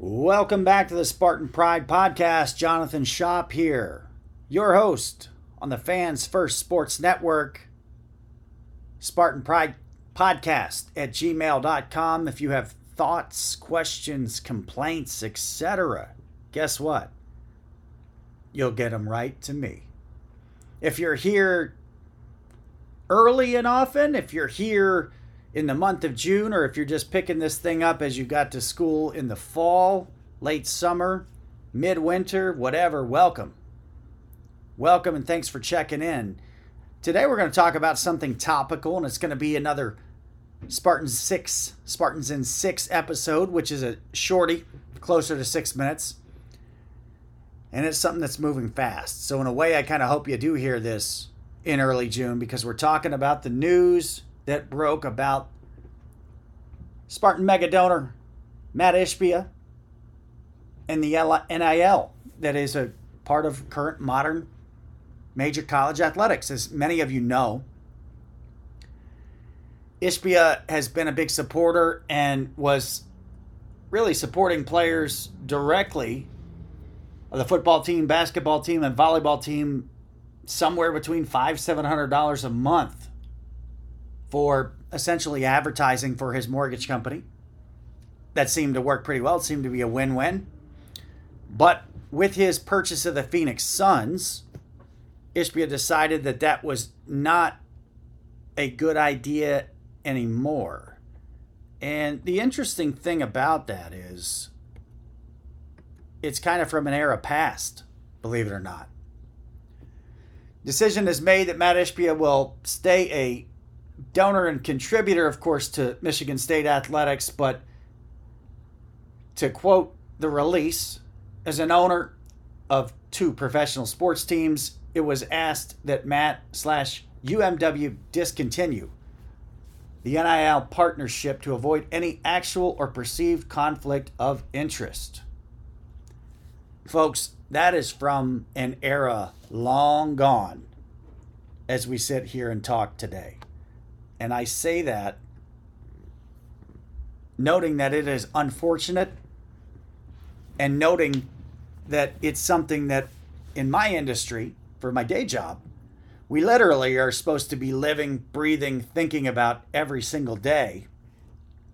Welcome back to the Spartan Pride Podcast. Jonathan Shop here, your host on the Fans First Sports Network. Spartan Pride Podcast at gmail.com. If you have thoughts, questions, complaints, etc., guess what? You'll get them right to me. If you're here early and often, if you're here in the month of June, or if you're just picking this thing up as you got to school in the fall, late summer, midwinter, whatever, welcome. Welcome and thanks for checking in. Today we're going to talk about something topical, and it's going to be another Spartans 6, Spartans in 6 episode, which is a shorty, closer to six minutes. And it's something that's moving fast. So, in a way, I kind of hope you do hear this in early June because we're talking about the news that broke about Spartan mega donor Mat Ishbia and the NIL that is a part of current modern major college athletics. As many of you know, Ishbia has been a big supporter and was really supporting players directly the football team, basketball team, and volleyball team somewhere between five, seven hundred dollars a month for essentially advertising for his mortgage company. That seemed to work pretty well. It seemed to be a win win. But with his purchase of the Phoenix Suns, Ishbia decided that that was not a good idea anymore. And the interesting thing about that is it's kind of from an era past, believe it or not. Decision is made that Mat Ishbia will stay a donor and contributor, of course, to Michigan State athletics, but to quote the release, as an owner of two professional sports teams, it was asked that Mat slash UMW discontinue the NIL partnership to avoid any actual or perceived conflict of interest. Folks, that is from an era long gone as we sit here and talk today. And I say that noting that it is unfortunate and noting that it's something that in my industry, for my day job, we literally are supposed to be living, breathing, thinking about every single day.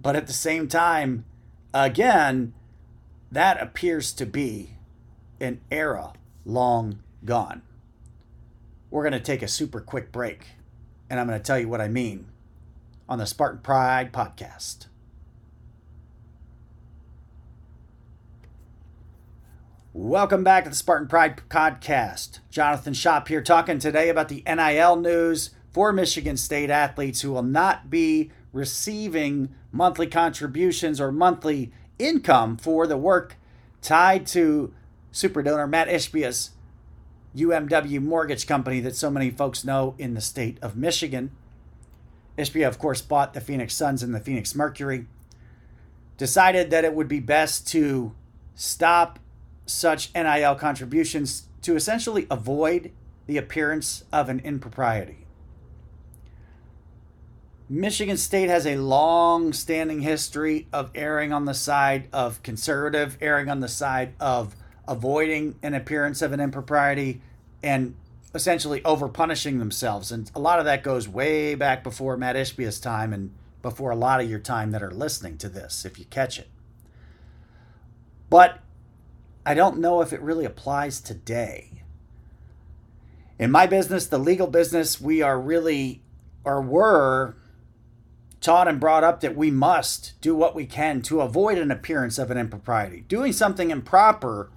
But at the same time, again, that appears to be an era long gone. We're going to take a super quick break, and I'm going to tell you what I mean on the Spartan Pride podcast. Welcome back to the Spartan Pride podcast. Jonathan Shop here talking today about the NIL news for Michigan State athletes who will not be receiving monthly contributions or monthly income for the work tied to super donor Mat Ishbia's UMW mortgage company that so many folks know in the state of Michigan. Ishbia, of course, bought the Phoenix Suns and the Phoenix Mercury. Decided that it would be best to stop such NIL contributions to essentially avoid the appearance of an impropriety. Michigan State has a long standing history of erring on the side of conservative, erring on the side of avoiding an appearance of an impropriety, and essentially over punishing themselves. And a lot of that goes way back before Mat Ishbia's time and before a lot of your time that are listening to this, if you catch it. But I don't know if it really applies today. In my business, the legal business, we are really, or were, taught and brought up that we must do what we can to avoid an appearance of an impropriety. Doing something improper,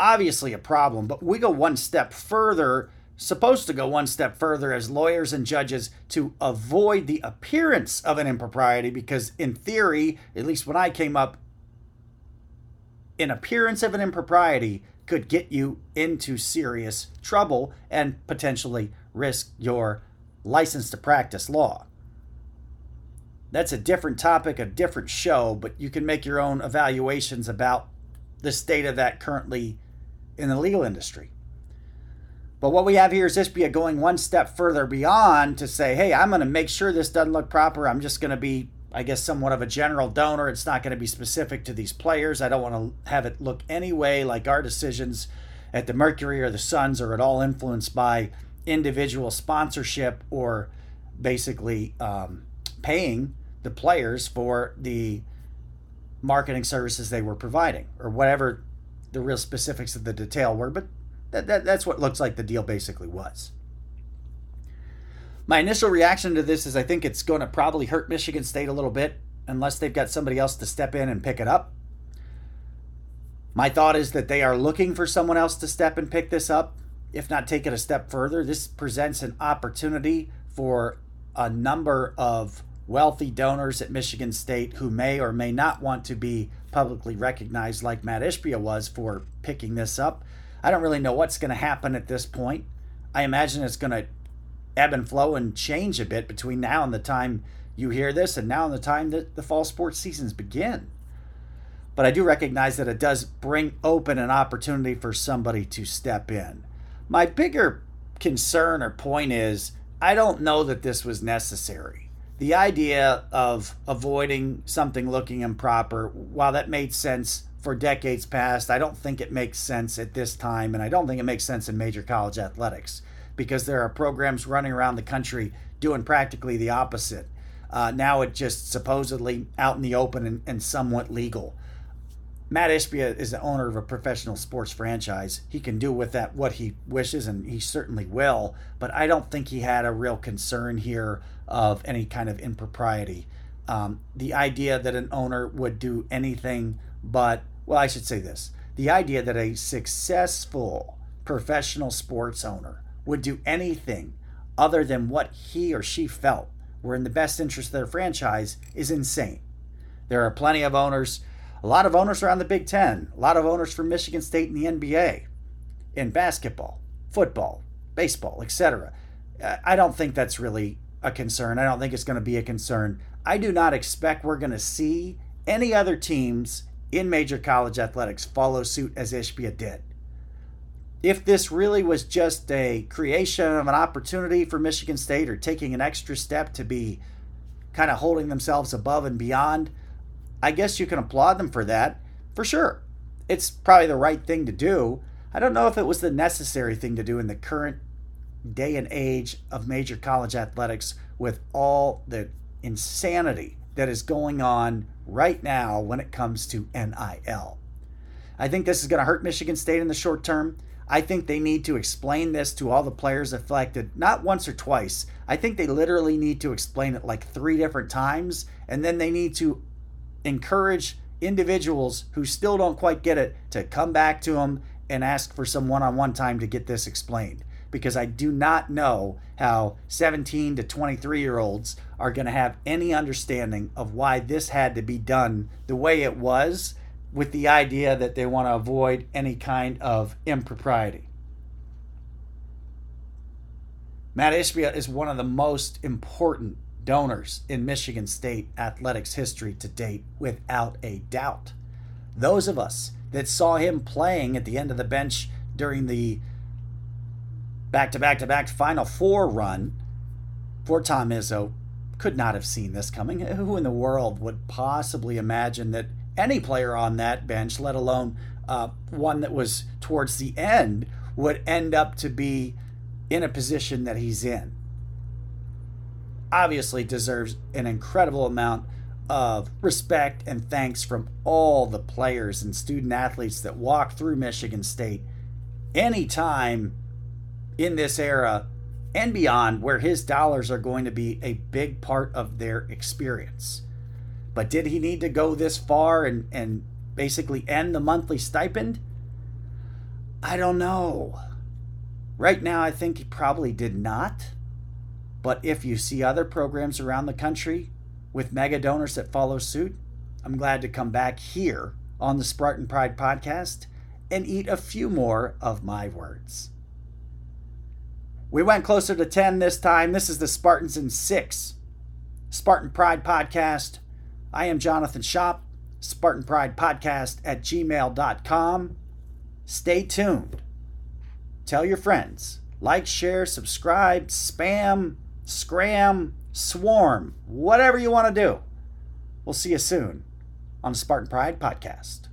obviously a problem, but we go one step further supposed to go one step further as lawyers and judges to avoid the appearance of an impropriety because, in theory, at least when I came up, an appearance of an impropriety could get you into serious trouble and potentially risk your license to practice law. That's a different topic, a different show, but you can make your own evaluations about the state of that currently in the legal industry. But what we have here is Ishbia going one step further beyond to say, hey, I'm going to make sure this doesn't look proper. I'm just going to be I guess, somewhat of a general donor. It's not going to be specific to these players. I don't want to have it look any way like our decisions at the Mercury or the Suns are at all influenced by individual sponsorship or basically um, paying the players for the marketing services they were providing or whatever the real specifics of the detail were. But that, that, that's what looks like the deal basically was. My initial reaction to this is I think it's going to probably hurt Michigan State a little bit unless they've got somebody else to step in and pick it up. My thought is that they are looking for someone else to step and pick this up, if not take it a step further. This presents an opportunity for a number of wealthy donors at Michigan State who may or may not want to be publicly recognized, like Mat Ishbia was for picking this up. I don't really know what's going to happen at this point. I imagine it's going to ebb and flow and change a bit between now and the time you hear this and now and the time that the fall sports seasons begin. But I do recognize that it does bring open an opportunity for somebody to step in. My bigger concern or point is I don't know that this was necessary. The idea of avoiding something looking improper, while that made sense for decades past, I don't think it makes sense at this time, and I don't think it makes sense in major college athletics because there are programs running around the country doing practically the opposite. Uh, now it's just supposedly out in the open and, and somewhat legal. Mat Ishbia is the owner of a professional sports franchise. He can do with that what he wishes, and he certainly will. But I don't think he had a real concern here of any kind of impropriety. Um, the idea that an owner would do anything but, well, I should say this the idea that a successful professional sports owner would do anything other than what he or she felt were in the best interest of their franchise is insane. There are plenty of owners a lot of owners around the Big Ten, a lot of owners from Michigan State in the NBA, in basketball, football, baseball, etc. I don't think that's really a concern. I don't think it's going to be a concern. I do not expect we're going to see any other teams in major college athletics follow suit as Ishbia did. If this really was just a creation of an opportunity for Michigan State or taking an extra step to be kind of holding themselves above and beyond, I guess you can applaud them for that, for sure. It's probably the right thing to do. I don't know if it was the necessary thing to do in the current day and age of major college athletics with all the insanity that is going on right now when it comes to NIL. I think this is going to hurt Michigan State in the short term. I think they need to explain this to all the players affected, not once or twice. I think they literally need to explain it like three different times, and then they need to encourage individuals who still don't quite get it to come back to them and ask for some one on one time to get this explained. Because I do not know how 17 to 23 year olds are going to have any understanding of why this had to be done the way it was, with the idea that they want to avoid any kind of impropriety. Mat Ishbia is one of the most important donors in Michigan State athletics history to date, without a doubt. Those of us that saw him playing at the end of the bench during the back to back to back Final Four run for Tom Izzo could not have seen this coming. Who in the world would possibly imagine that any player on that bench, let alone uh, one that was towards the end, would end up to be in a position that he's in? Obviously deserves an incredible amount of respect and thanks from all the players and student athletes that walk through Michigan State anytime in this era and beyond where his dollars are going to be a big part of their experience. But did he need to go this far and, and basically end the monthly stipend? I don't know. Right now, I think he probably did not. But if you see other programs around the country with mega donors that follow suit, I'm glad to come back here on the Spartan Pride podcast and eat a few more of my words. We went closer to 10 this time. This is the Spartans in 6. Spartan Pride podcast. I am Jonathan Shop, Spartan Pride podcast at gmail.com. Stay tuned. Tell your friends. Like, share, subscribe, spam, scram, swarm, whatever you want to do. We'll see you soon on the Spartan Pride Podcast.